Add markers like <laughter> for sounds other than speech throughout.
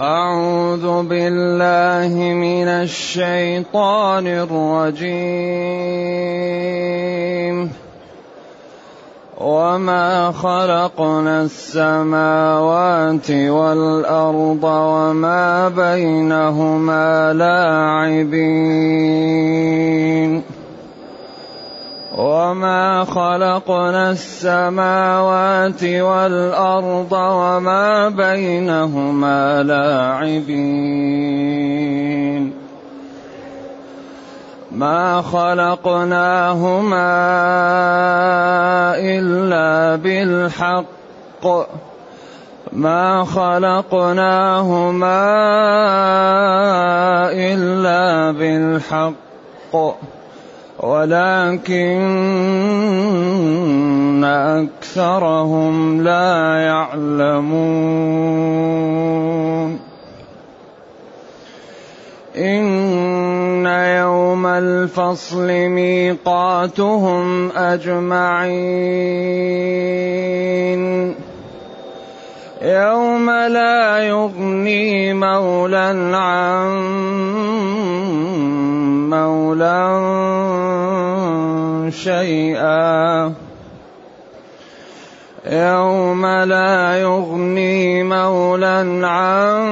أعوذ بالله من الشيطان الرجيم. وما خلقنا السماوات والأرض وما بينهما لاعبين. وما خلقنا السماوات والارض وما بينهما لاعبين ما خلقناهما الا بالحق ما خلقناهما الا بالحق ولكن أكثرهم لا يعلمون. إن يوم الفصل ميقاتهم أجمعين. يوم لا يغني مولى عن مولى شيئا. يوم لا يغني مولى عن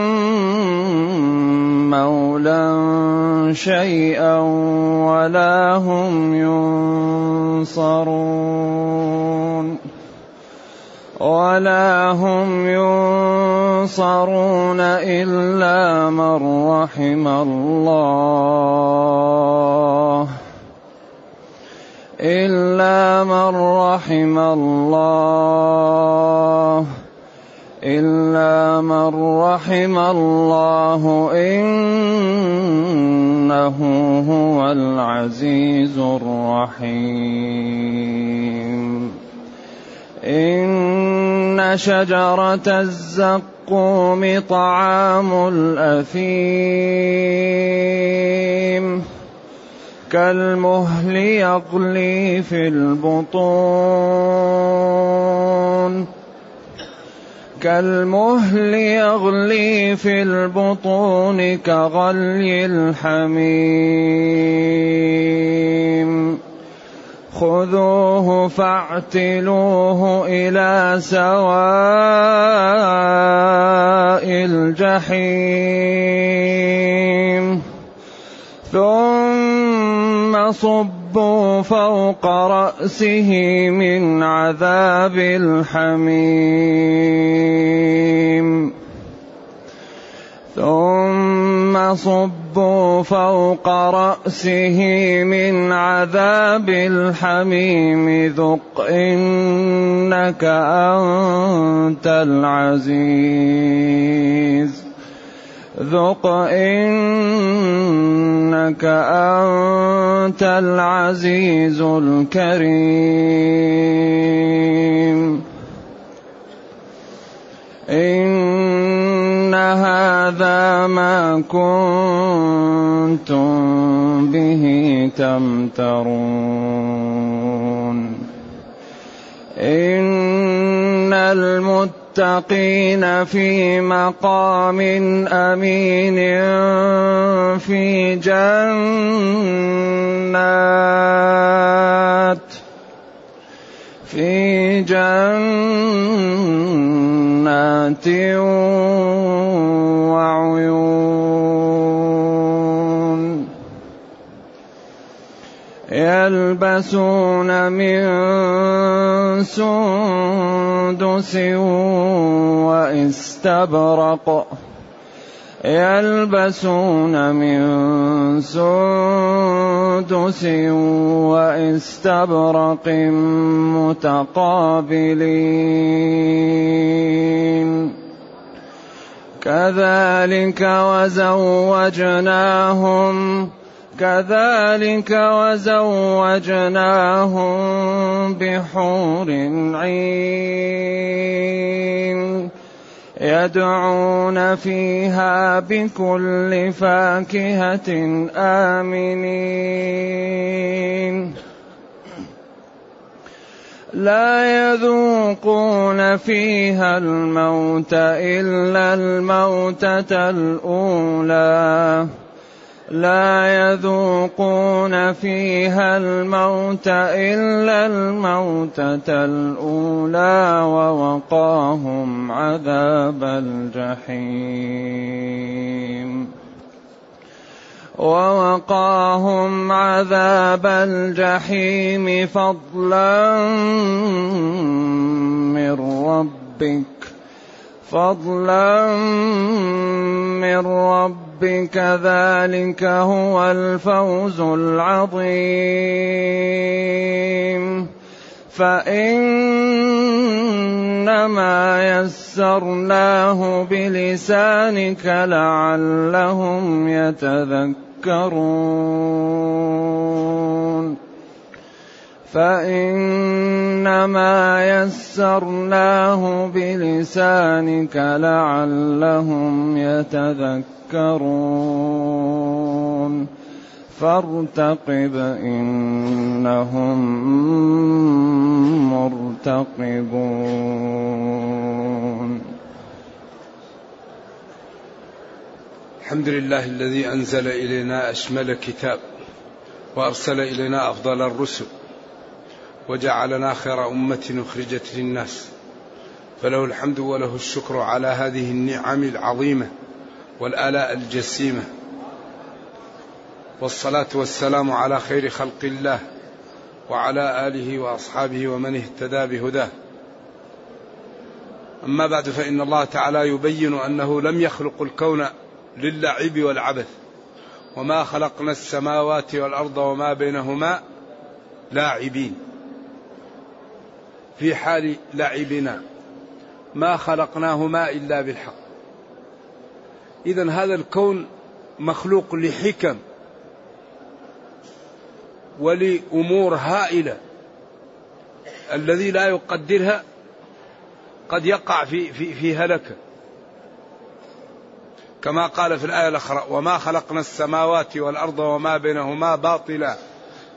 مولى شيئا ولا هم ينصرون. ولا هم ينصرون إلا من رحم الله. إلا من رحم الله. إلا من رحم الله. إنه هو العزيز الرحيم. إن شجرة الزقوم طعام الأثيم. كالمهل يغلي في البطون. كالمهل يغلي في البطون كغلي الحميم. خذوه فاعتلوه إلى سواء الجحيم. ثم صبوا فوق رأسه من عذاب الحميم. ثم صبوا فوق رأسه من عذاب الحميم. ذق إنك أنت العزيز. ذق إنك أنت العزيز الكريم. إن هذا ما كنتم به تمترون. إن المتقين المتقين في مقام أمين في جنات في جنات وعيون. يلبسون من سندس واستبرق. يلبسون من سندس واستبرق متقابلين. كذلك وزوجناهم كذلك وزوجناهم بحور عين يدعون فيها بكل فاكهة آمنين. لا يذوقون فيها الموت إلا الموتة الأولى. لا يذوقون فيها الموت إلا الموتة الأولى ووقاهم عذاب الجحيم. ووقاهم عذاب الجحيم فضلا من ربك. فضلا من ربك ذلك هو الفوز العظيم. فإنما يسرناه بلسانك لعلهم يتذكرون. تذكرون فإنما يسرناه بلسانك لعلهم يتذكرون. فارتقب إنهم مرتقبون. الحمد لله الذي أنزل إلينا أشمل كتاب وأرسل إلينا أفضل الرسل. وجعلنا خير أمة أخرجت للناس. فله الحمد وله الشكر على هذه النعم العظيمة والآلاء الجسيمة. والصلاة والسلام على خير خلق الله وعلى آله وأصحابه ومن اهتدى بهداه. أما بعد فإن الله تعالى يبين أنه لم يخلق الكون للعب والعبث. وما خلقنا السماوات والأرض وما بينهما لاعبين. في حال لعبنا ما خلقناهما إلا بالحق. اذا هذا الكون مخلوق لحكم ولأمور هائلة. الذي لا يقدرها قد يقع في في في هلكة. كما قال في الآية الأخرى وما خلقنا السماوات والأرض وما بينهما باطلا.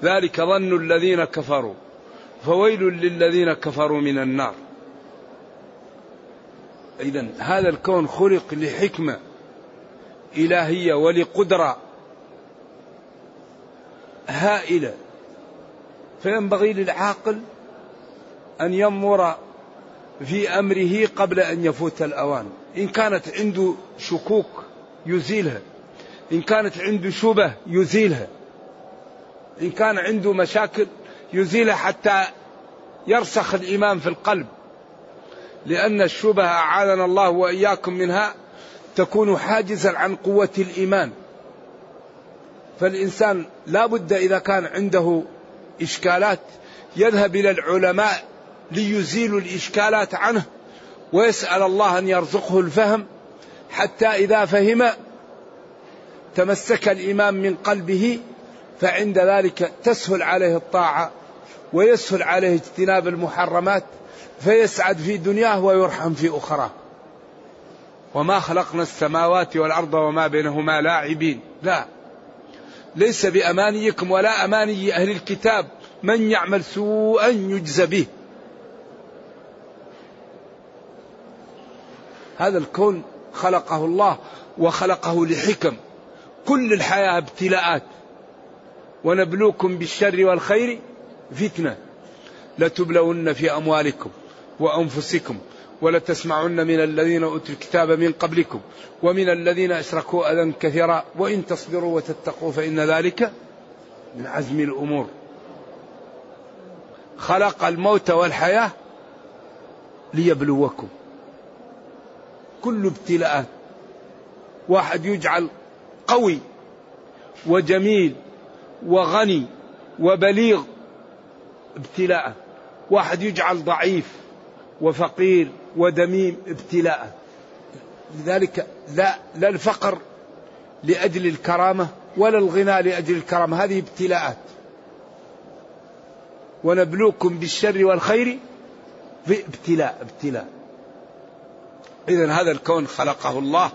ذلك ظن الذين كفروا. فويل للذين كفروا من النار. إذا هذا الكون خلق لحكمة إلهية ولقدرة هائلة. فينبغي للعاقل أن ينظر في أمره قبل أن يفوت الأوان. إن كانت عنده شكوك يزيلها. إن كانت عنده شبه يزيلها. إن كان عنده مشاكل يزيلها حتى يرسخ الإيمان في القلب. لأن الشبه أعاذنا الله وإياكم منها تكون حاجزا عن قوة الإيمان. فالإنسان لا بد إذا كان عنده إشكالات يذهب إلى العلماء ليزيلوا الإشكالات عنه ويسأل الله أن يرزقه الفهم حتى إذا فهم تمسك الإيمان من قلبه فعند ذلك تسهل عليه الطاعة ويسهل عليه اجتناب المحرمات فيسعد في دنياه ويرحم في أخراه وما خلقنا السماوات والأرض وما بينهما لاعبين. لا. ليس بأمانيكم ولا أماني أهل الكتاب من يعمل سوءا يجزى به. هذا الكون خلقه الله وخلقه لحكم. كل الحياة ابتلاءات. ونبلوكم بالشر والخير فتنة. لتبلون في أموالكم وأنفسكم ولتسمعن من الذين أوتوا الكتاب من قبلكم ومن الذين أشركوا أذى كثيرا. وإن تصبروا وتتقوا فإن ذلك من عزم الأمور. خلق الموت والحياة ليبلوكم. كل ابتلاءات واحد يجعل قوي وجميل وغني وبليغ ابتلاء. واحد يجعل ضعيف وفقير ودميم ابتلاء. لذلك لا لا الفقر لأجل الكرامة ولا الغنى لأجل الكرامة. هذه ابتلاءات. ونبلوكم بالشر والخير في ابتلاء ابتلاء. إذا هذا الكون خلقه الله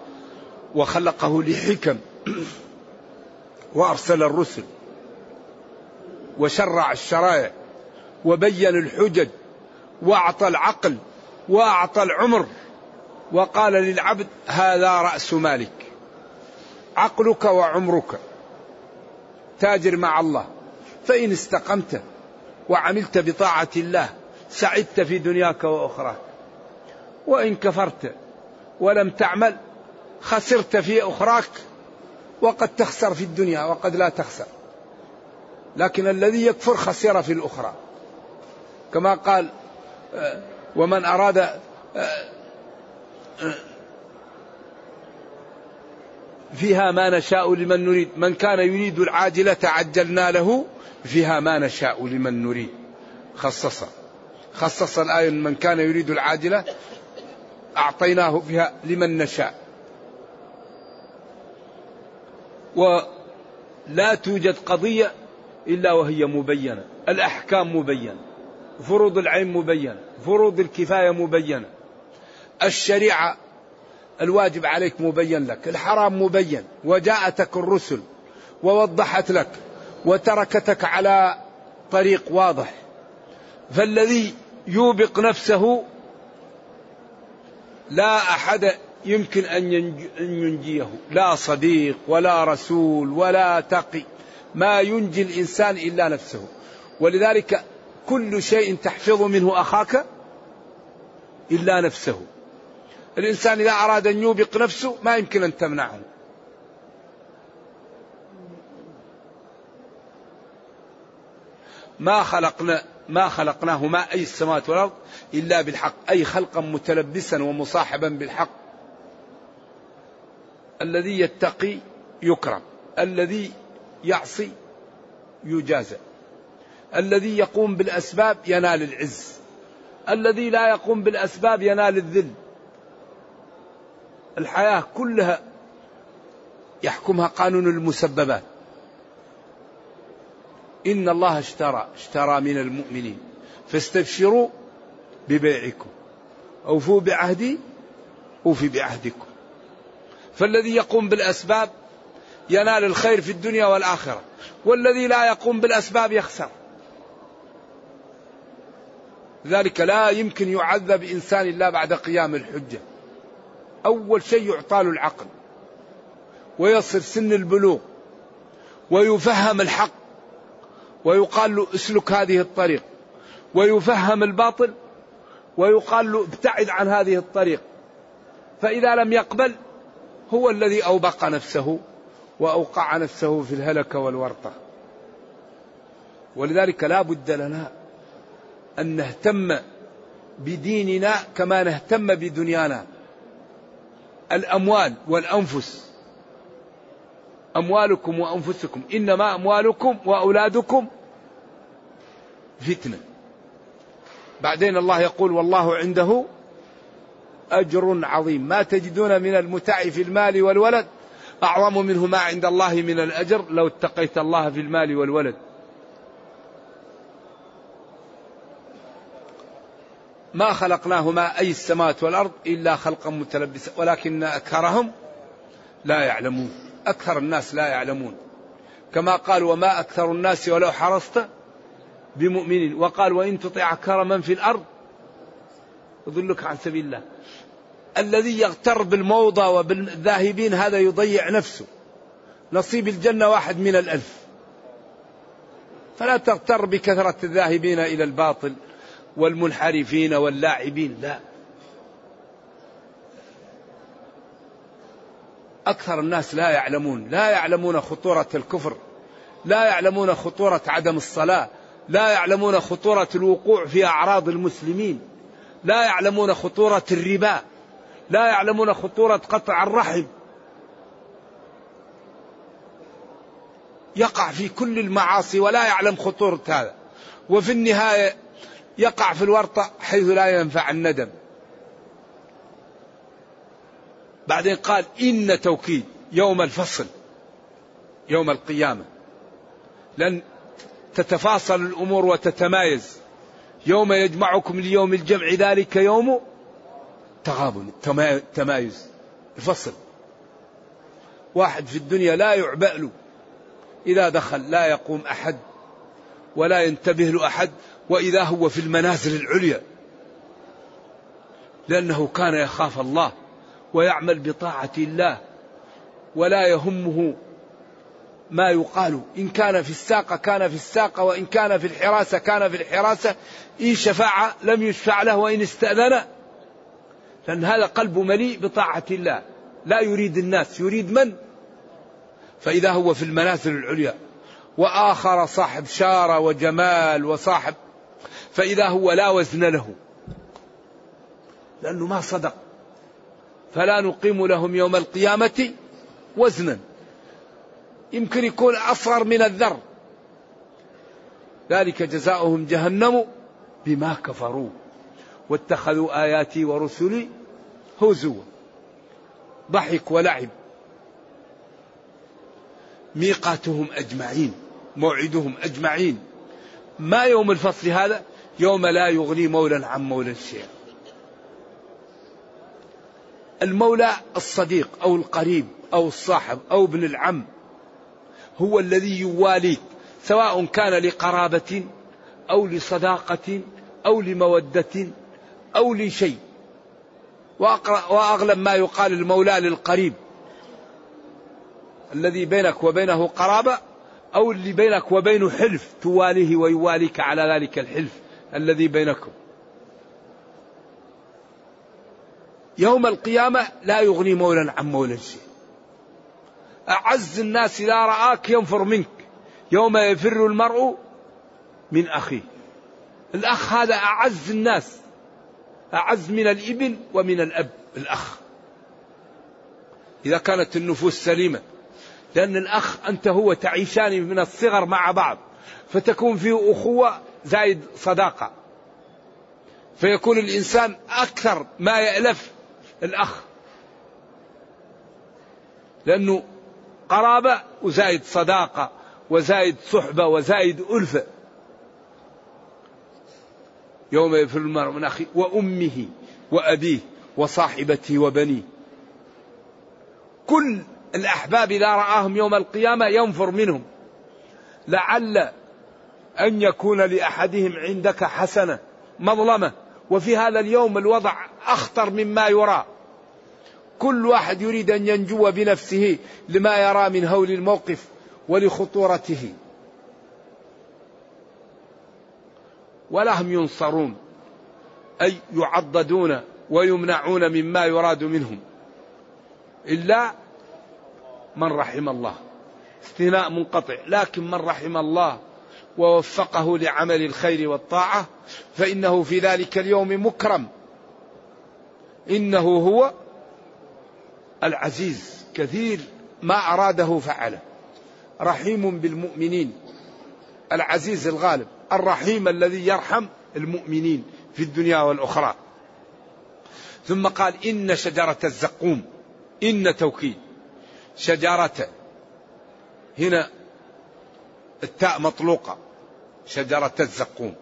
وخلقه لحكم. <clears throat> وأرسل الرسل وشرع الشرائع. وبين الحجج وأعطى العقل وأعطى العمر وقال للعبد هذا رأس مالك عقلك وعمرك تاجر مع الله فإن استقمت وعملت بطاعة الله سعدت في دنياك وأخراك وإن كفرت ولم تعمل خسرت في أخراك وقد تخسر في الدنيا وقد لا تخسر لكن الذي يكفر خسر في الأخرى. كما قال آه، ومن أراد آه، آه، فيها ما نشاء لمن نريد. من كان يريد العاجلة عجلنا له فيها ما نشاء لمن نريد. خصص. خصص الآية من كان يريد العاجلة أعطيناه فيها لمن نشاء. ولا توجد قضية إلا وهي مبينة. الأحكام مبينة. فروض العين مبينة فروض الكفاية مبينة الشريعة الواجب عليك مبين لك الحرام مبين. وجاءتك الرسل ووضحت لك وتركتك على طريق واضح. فالذي يوبق نفسه لا أحد يمكن أن ينجيه. لا صديق ولا رسول ولا تقي. ما ينجي الإنسان إلا نفسه. ولذلك كل شيء تحفظ منه أخاك إلا نفسه. الإنسان إذا أراد أن يوبق نفسه ما يمكن أن تمنعه. ما خلقنا ما خلقناهما أي السماوات والأرض إلا بالحق أي خلقا متلبسا ومصاحبا بالحق. الذي يتقي يكرم الذي يعصي يجازى. الذي يقوم بالأسباب ينال العز. الذي لا يقوم بالأسباب ينال الذل. الحياة كلها يحكمها قانون المسببات. إن الله اشترى اشترى من المؤمنين. فاستبشروا ببيعكم. أوفوا بعهدي أوفي بعهدكم. فالذي يقوم بالأسباب ينال الخير في الدنيا والآخرة. والذي لا يقوم بالأسباب يخسر. ذلك لا يمكن يعذب إنسان إلا بعد قيام الحجة. أول شيء يعطى له العقل ويصل سن البلوغ ويفهم الحق ويقال له اسلك هذه الطريق ويفهم الباطل ويقال له ابتعد عن هذه الطريق. فإذا لم يقبل هو الذي أوبق نفسه وأوقع نفسه في الهلكة والورطة. ولذلك لا بد لنا أن نهتم بديننا كما نهتم بدنيانا. الأموال والأنفس. أموالكم وأنفسكم. إنما أموالكم وأولادكم فتنة. بعدين الله يقول والله عنده أجر عظيم. ما تجدون من المتع في المال والولد؟ أعظم منه ما عند الله من الأجر. لو اتقيت الله في المال والولد. ما خلقناهما أي السماوات والأرض إلا خلقا متلبسا ولكن أكثرهم لا يعلمون أكثر الناس لا يعلمون. كما قال وما أكثر الناس ولو حرصت بمؤمنين وقال وإن تطع أكثر من في الأرض يضلك عن سبيل الله الذي يغتر بالموضة وبالذاهبين هذا يضيع نفسه. نصيب الجنة واحد من الألف. فلا تغتر بكثرة الذاهبين إلى الباطل. والمنحرفين واللاعبين. لا. أكثر الناس لا يعلمون. لا يعلمون خطورة الكفر. لا يعلمون خطورة عدم الصلاة. لا يعلمون خطورة الوقوع في أعراض المسلمين. لا يعلمون خطورة الربا. لا يعلمون خطورة قطع الرحم. يقع في كل المعاصي ولا يعلم خطورة هذا. وفي النهاية يقع في الورطة حيث لا ينفع الندم. بعدين قال إن توكيد يوم الفصل يوم القيامة. لن تتفاصل الأمور وتتمايز. يوم يجمعكم ليوم الجمع ذلك يوم تغابن تمايز. الفصل. واحد في الدنيا لا يعبأ له إذا دخل لا يقوم أحد ولا ينتبه له أحد وإذا هو في المنازل العليا لأنه كان يخاف الله ويعمل بطاعة الله ولا يهمه ما يقال. إن كان في الساقة كان في الساقة وإن كان في الحراسة كان في الحراسة. إن شفع لم يشفع له وإن استأذن لأن هذا قلبه مليء بطاعة الله. لا يريد الناس يريد من؟ فإذا هو في المنازل العليا. وآخر صاحب شارة وجمال وصاحب فإذا هو لا وزن له. لأنه ما صدق. فلا نقيم لهم يوم القيامة وزنا. يمكن يكون أصغر من الذر. ذلك جزاؤهم جهنم بما كفروا. واتخذوا آياتي ورسلي هزوا. ضحك ولعب. ميقاتهم أجمعين. موعدهم أجمعين. ما يوم الفصل هذا؟ يوم لا يغني مولى عن مولى شيئا المولى الصديق أو القريب أو الصاحب أو ابن العم هو الذي يواليك سواء كان لقرابة أو لصداقة أو لمودة أو لشيء. وأغلب ما يقال المولى للقريب الذي بينك وبينه قرابة أو اللي بينك وبينه حلف تواليه ويواليك على ذلك الحلف. الذي بينكم. يوم القيامة لا يغني مولا عن مولا شيء. أعز الناس إذا رآك ينفر منك. يوم يفر المرء من أخيه. الأخ هذا أعز الناس. أعز من الإبل ومن الأب الأخ. إذا كانت النفوس سليمة. لأن الأخ أنت هو تعيشان من الصغر مع بعض. فتكون فيه أخوة زايد صداقة. فيكون الإنسان أكثر ما يألف الأخ. لأنه قرابة وزايد صداقة وزايد صحبة وزايد ألفة. يوم يفر المرء من أخيه وأمه وأبيه وصاحبته وبنيه. كل الأحباب إذا رآهم يوم القيامة ينفر منهم. لعل أن يكون لأحدهم عندك حسنة مظلمة. وفي هذا اليوم الوضع أخطر مما يرى. كل واحد يريد أن ينجو بنفسه لما يرى من هول الموقف ولخطورته. ولا هم ينصرون أي يعضدون ويمنعون مما يراد منهم. إلا من رحم الله. استثناء منقطع لكن من رحم الله ووفقه لعمل الخير والطاعة فإنه في ذلك اليوم مكرم. إنه هو العزيز كثير ما أراده فعله. رحيم بالمؤمنين العزيز الغالب الرحيم الذي يرحم المؤمنين في الدنيا والأخرى. ثم قال إن شجرة الزقوم إن توكيد. شجرة هنا التاء مطلوقة. شجرة الزقوم.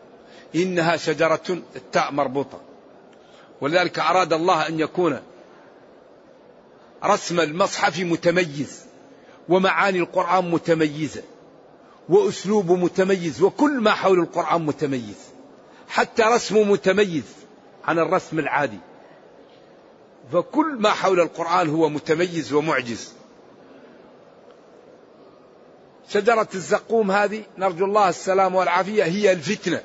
إنها شجرة التاء مربوطة ولذلك أراد الله أن يكون رسم المصحف متميز ومعاني القرآن متميزة وأسلوبه متميز وكل ما حول القرآن متميز. حتى رسمه متميز عن الرسم العادي. فكل ما حول القرآن هو متميز ومعجز. شجرة الزقوم هذه نرجو الله السلام والعافية هي الفتنة.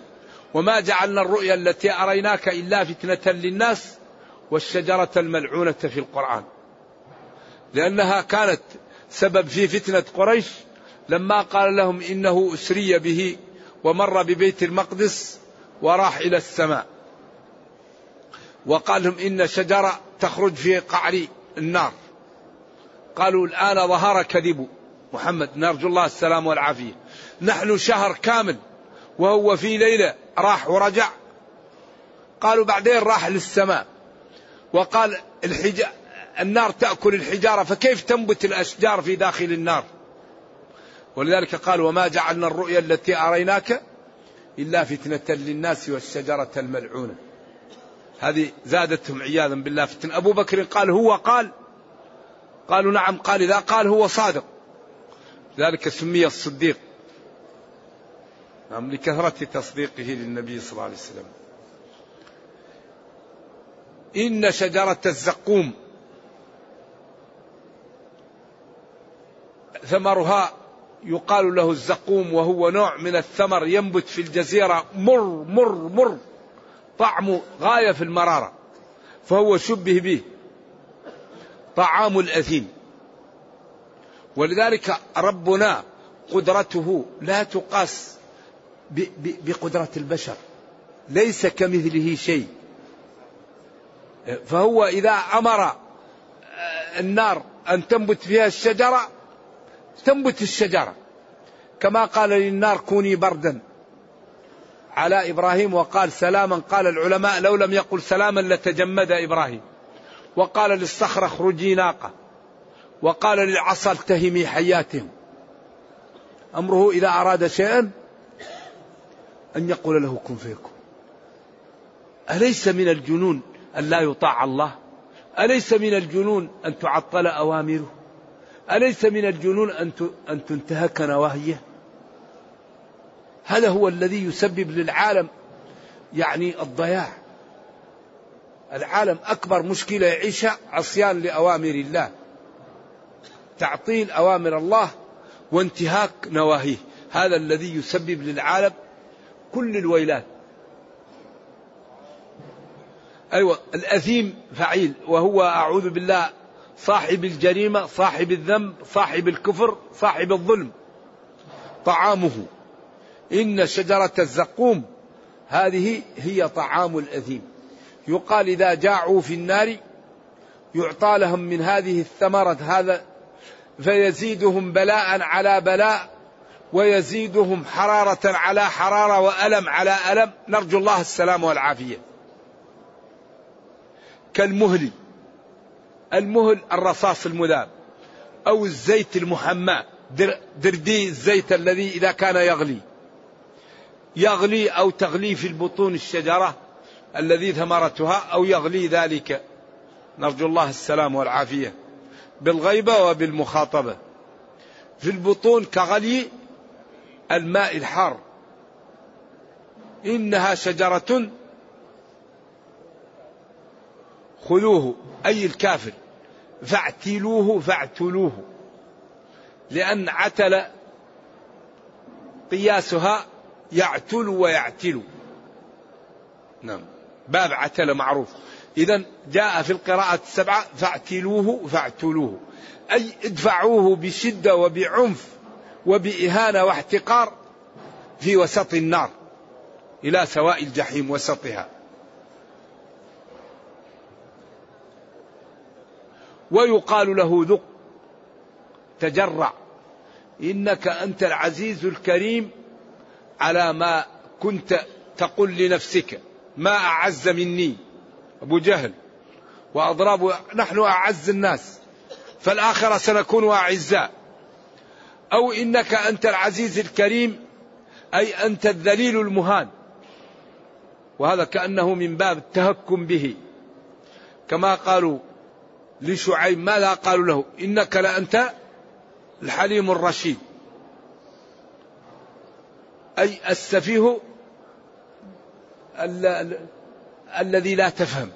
وما جعلنا الرؤيا التي أريناك إلا فتنة للناس والشجرة الملعونة في القرآن. لأنها كانت سبب في فتنة قريش لما قال لهم إنه أسري به ومر ببيت المقدس وراح إلى السماء. وقال لهم إن شجرة تخرج في قعر النار. قالوا الآن ظهر كذب محمد نرجو الله السلام والعافية. نحن شهر كامل وهو في ليلة راح ورجع. قالوا بعدين راح للسماء. وقال الحج... النار تأكل الحجارة فكيف تنبت الأشجار في داخل النار؟ ولذلك قال وما جعلنا الرؤيا التي أريناك إلا فتنة للناس والشجرة الملعونة. هذه زادتهم عياذا بالله فتن أبو بكر قال هو قال؟ قالوا نعم. قال إذا قال هو صادق. ذلك سمي الصديق. نعم لكثرة تصديقه للنبي صلى الله عليه وسلم. إن شجرة الزقوم ثمرها يقال له الزقوم وهو نوع من الثمر ينبت في الجزيرة مر مر مر طعمه غاية في المرارة فهو شبه به طعام الأثيم. ولذلك ربنا قدرته لا تقاس بقدرة البشر ليس كمثله شيء. فهو إذا أمر النار أن تنبت فيها الشجرة تنبت الشجرة. كما قال للنار كوني بردا على إبراهيم وقال سلاما قال العلماء لو لم يقل سلاما لتجمد إبراهيم. وقال للصخرة اخرجي ناقة. وقال للعصا التهمي حياتهم. أمره إذا أراد شيئا أن يقول له كن فيكون أليس من الجنون أن لا يطاع الله؟ أليس من الجنون أن تعطل أوامره؟ أليس من الجنون أن تنتهك نواهيه؟ هذا هو الذي يسبب للعالم يعني الضياع. العالم أكبر مشكلة يعيشها عصيان لأوامر الله. تعطيل أوامر الله وانتهاك نواهيه. هذا الذي يسبب للعالم كل الويلات. أيوة الأثيم فعيل وهو أعوذ بالله صاحب الجريمة صاحب الذنب صاحب الكفر صاحب الظلم. طعامه. إن شجرة الزقوم هذه هي طعام الأثيم. يقال إذا جاعوا في النار يعطى لهم من هذه الثمرة هذا فيزيدهم بلاء على بلاء ويزيدهم حرارة على حرارة وألم على ألم. نرجو الله السلام والعافية. كالمهل المهل الرصاص المذاب أو الزيت المحمى دردي الزيت الذي إذا كان يغلي. يغلي أو تغلي في البطون الشجرة الذي ثمرتها أو يغلي ذلك. نرجو الله السلام والعافية. بالغيبة وبالمخاطبة. في البطون كغلي الماء الحار. إنها شجرة خذوه أي الكافر. فاعتلوه فاعتلوه. لأن عتل قياسها يعتل ويعتل. نعم. باب عتل معروف. إذا جاء في القراءة السبعة فاعتلوه فاعتلوه. أي ادفعوه بشدة وبعنف وبإهانة واحتقار في وسط النار إلى سواء الجحيم وسطها. ويقال له ذق تجرع. إنك أنت العزيز الكريم على ما كنت تقول لنفسك ما أعز مني. أبو جهل. وأضراب نحن أعز الناس. فالآخرة سنكون أعزاء. أو إنك أنت العزيز الكريم أي أنت الذليل المهان. وهذا كأنه من باب التهكم به. كما قالوا لشعيب ماذا قالوا له؟ إنك لأنت الحليم الرشيد. أي السفيه الذي لا تفهم.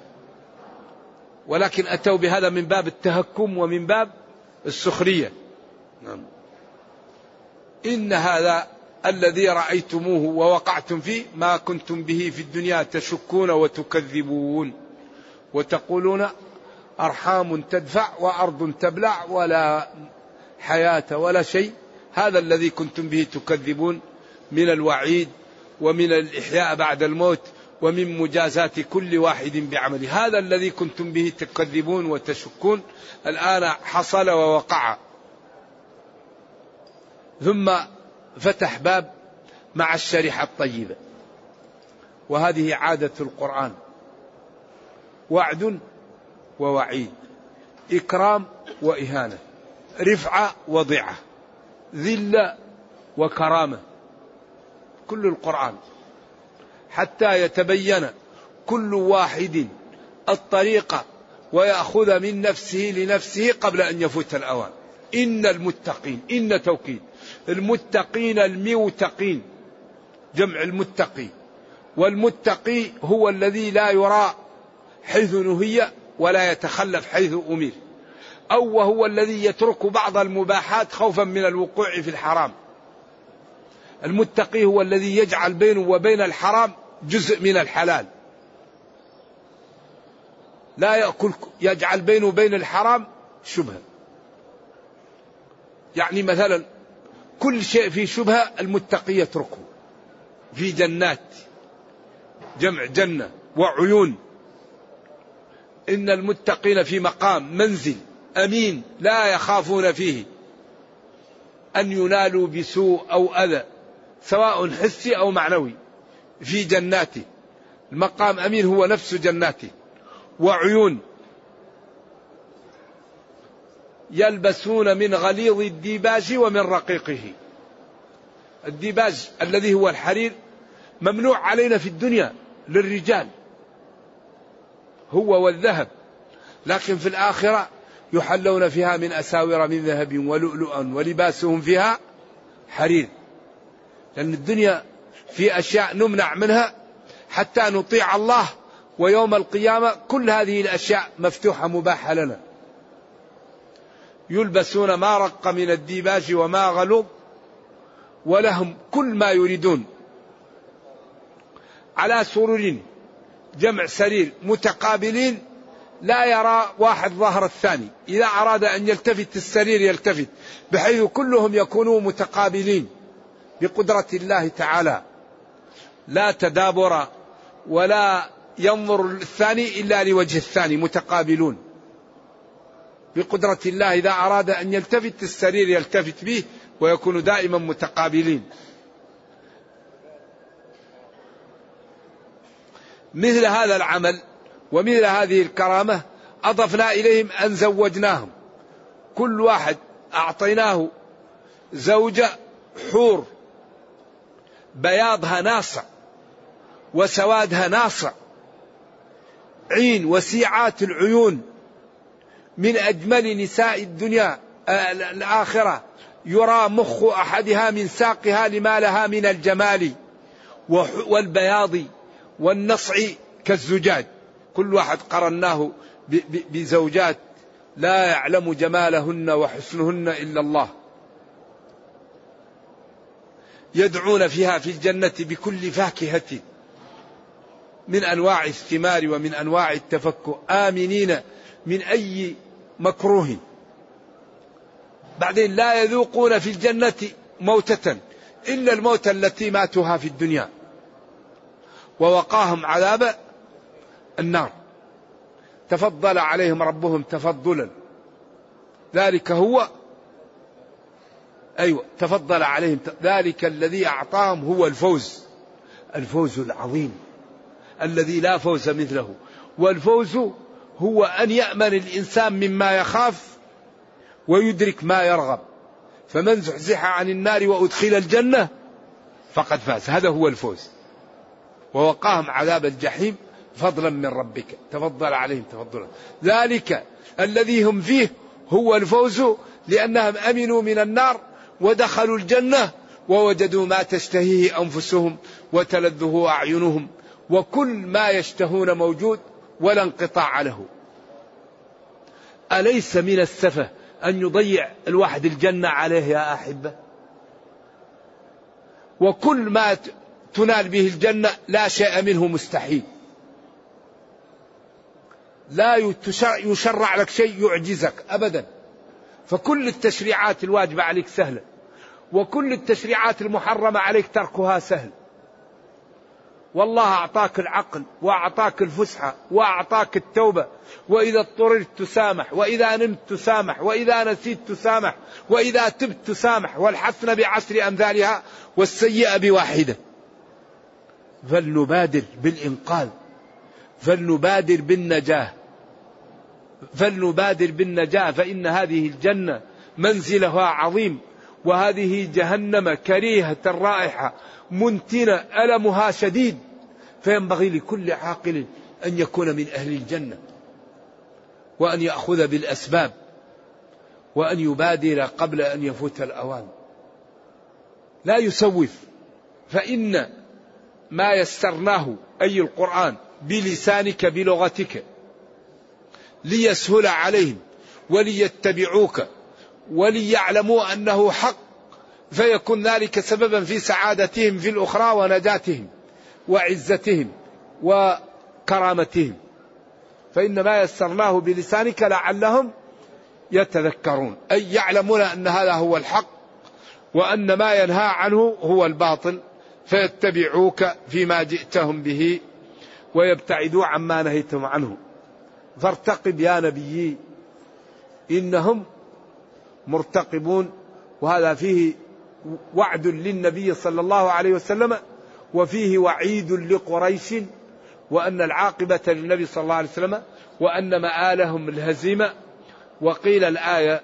ولكن أتوا بهذا من باب التهكم ومن باب السخرية. نعم. إن هذا الذي رأيتموه ووقعتم فيه ما كنتم به في الدنيا تشكون وتكذبون. وتقولون أرحام تدفع وأرض تبلع ولا حياة ولا شيء. هذا الذي كنتم به تكذبون من الوعيد ومن الإحياء بعد الموت ومن مجازاة كل واحد بعمله. هذا الذي كنتم به تكذبون وتشكون. الآن حصل ووقع. ثم فتح باب مع الشريحة الطيبة. وهذه عادة القرآن. وعد ووعيد. إكرام وإهانة. رفعة وضعة. ذلة وكرامة. كل القرآن. حتى يتبين كل واحد الطريقة ويأخذ من نفسه لنفسه قبل أن يفوت الأوان. إن المتقين إن توكيد. المتقين الموتقين جمع المتقي. والمتقي هو الذي لا يرى حيث نهي ولا يتخلف حيث أمر أو وهو الذي يترك بعض المباحات خوفا من الوقوع في الحرام. المتقي هو الذي يجعل بينه وبين الحرام جزء من الحلال. لا يأكل يجعل بينه وبين الحرام شبهة. يعني مثلا كل شيء في شبهة المتقي يتركه. في جنات جمع جنة وعيون. إن المتقين في مقام منزل أمين لا يخافون فيه. أن ينالوا بسوء أو أذى سواء حسي أو معنوي. في جناته المقام أمين هو نفس جناته وعيون. يلبسون من غليظ الديباج ومن رقيقه. الديباج الذي هو الحرير ممنوع علينا في الدنيا للرجال. هو والذهب. لكن في الآخرة يحلون فيها من أساور من ذهب ولؤلؤا ولباسهم فيها حرير. لأن الدنيا في أشياء نمنع منها حتى نطيع الله ويوم القيامة كل هذه الأشياء مفتوحة مباحة لنا. يلبسون ما رق من الديباج وما غلظ ولهم كل ما يريدون. على سرر جمع سرير متقابلين لا يرى واحد ظهر الثاني. إذا أراد أن يلتفت السرير يلتفت بحيث كلهم يكونوا متقابلين بقدرة الله تعالى. لا تدابر ولا ينظر الثاني إلا لوجه الثاني متقابلون. بقدرة الله إذا أراد أن يلتفت السرير يلتفت به ويكون دائما متقابلين. مثل هذا العمل ومثل هذه الكرامة أضفنا إليهم أن زوجناهم. كل واحد أعطيناه زوجة حور بياضها ناصع. وسوادها ناصع. عين وسيعات العيون من أجمل نساء الدنيا آه، الآخرة. يرى مخ أحدها من ساقها لما لها من الجمال والبياض والنصع كالزجاج. كل واحد قرناه بزوجات لا يعلم جمالهن وحسنهن إلا الله. يدعون فيها في الجنة بكل فاكهة. من أنواع الثمار ومن أنواع التفكه آمنين من أي مكروه. بعدين لا يذوقون في الجنة موتة إلا الموتة التي ماتوها في الدنيا. ووقاهم عذاب النار. تفضل عليهم ربهم تفضلا. ذلك هو أيوة تفضل عليهم. ذلك الذي أعطاهم هو الفوز. الفوز العظيم. الذي لا فوز مثله. والفوز هو أن يأمن الإنسان مما يخاف ويدرك ما يرغب. فمن زحزح عن النار وأدخل الجنة فقد فاز. هذا هو الفوز. ووقاهم عذاب الجحيم فضلا من ربك. تفضل عليهم تفضلا. ذلك الذي هم فيه هو الفوز لأنهم أمنوا من النار ودخلوا الجنة ووجدوا ما تشتهيه أنفسهم وتلذه أعينهم. وكل ما يشتهون موجود ولا انقطاع له. أليس من السفة أن يضيع الواحد الجنة عليه يا أحبة؟ وكل ما تنال به الجنة لا شيء منه مستحيل. لا يشرع لك شيء يعجزك أبدا. فكل التشريعات الواجبة عليك سهلة. وكل التشريعات المحرمة عليك تركها سهل. والله أعطاك العقل وأعطاك الفسحة وأعطاك التوبة. وإذا اضطررت تسامح وإذا نمت تسامح وإذا نسيت تسامح وإذا تبت تسامح والحسنة بعشر أمثالها والسيئة بواحدة. فلنبادر بالإنقاذ فلنبادر بالنجاة فلنبادر بالنجاة فإن هذه الجنة منزلها عظيم. وهذه جهنم كريهة الرائحة منتنة ألمها شديد. فينبغي لكل عاقل أن يكون من أهل الجنة وأن يأخذ بالأسباب وأن يبادر قبل أن يفوت الأوان. لا يسوف. فإن ما يسرناه أي القرآن بلسانك بلغتك ليسهل عليهم وليتبعوك وليعلموا أنه حق فيكون ذلك سببا في سعادتهم في الأخرى ونجاتهم وعزتهم وكرامتهم. فانما يسرناه بلسانك لعلهم يتذكرون أي يعلمون أن هذا هو الحق وأن ما ينهى عنه هو الباطل فيتبعوك فيما جئتهم به ويبتعدوا عما نهيتم عنه. فارتقب يا نبيي إنهم مرتقبون وهذا فيه وعد للنبي صلى الله عليه وسلم وفيه وعيد لقريش وأن العاقبة للنبي صلى الله عليه وسلم وأن مآلهم الهزيمة. وقيل الآية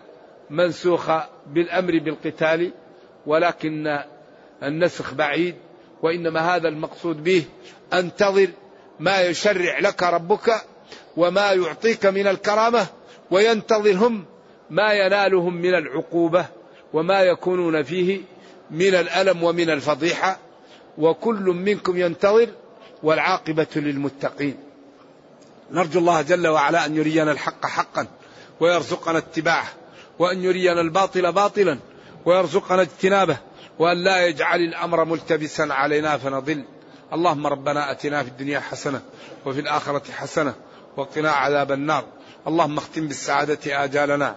منسوخة بالأمر بالقتال ولكن النسخ بعيد وإنما هذا المقصود به أنتظر ما يشرع لك ربك وما يعطيك من الكرامة وينتظرهم ما ينالهم من العقوبة وما يكونون فيه من الألم ومن الفضيحة وكل منكم ينتظر والعاقبة للمتقين. نرجو الله جل وعلا أن يرينا الحق حقا ويرزقنا اتباعه وأن يرينا الباطل باطلا ويرزقنا اجتنابه وأن لا يجعل الأمر ملتبسا علينا فنضل. اللهم ربنا آتنا في الدنيا حسنة وفي الآخرة حسنة وقنا عذاب النار. اللهم اختم بالسعادة آجالنا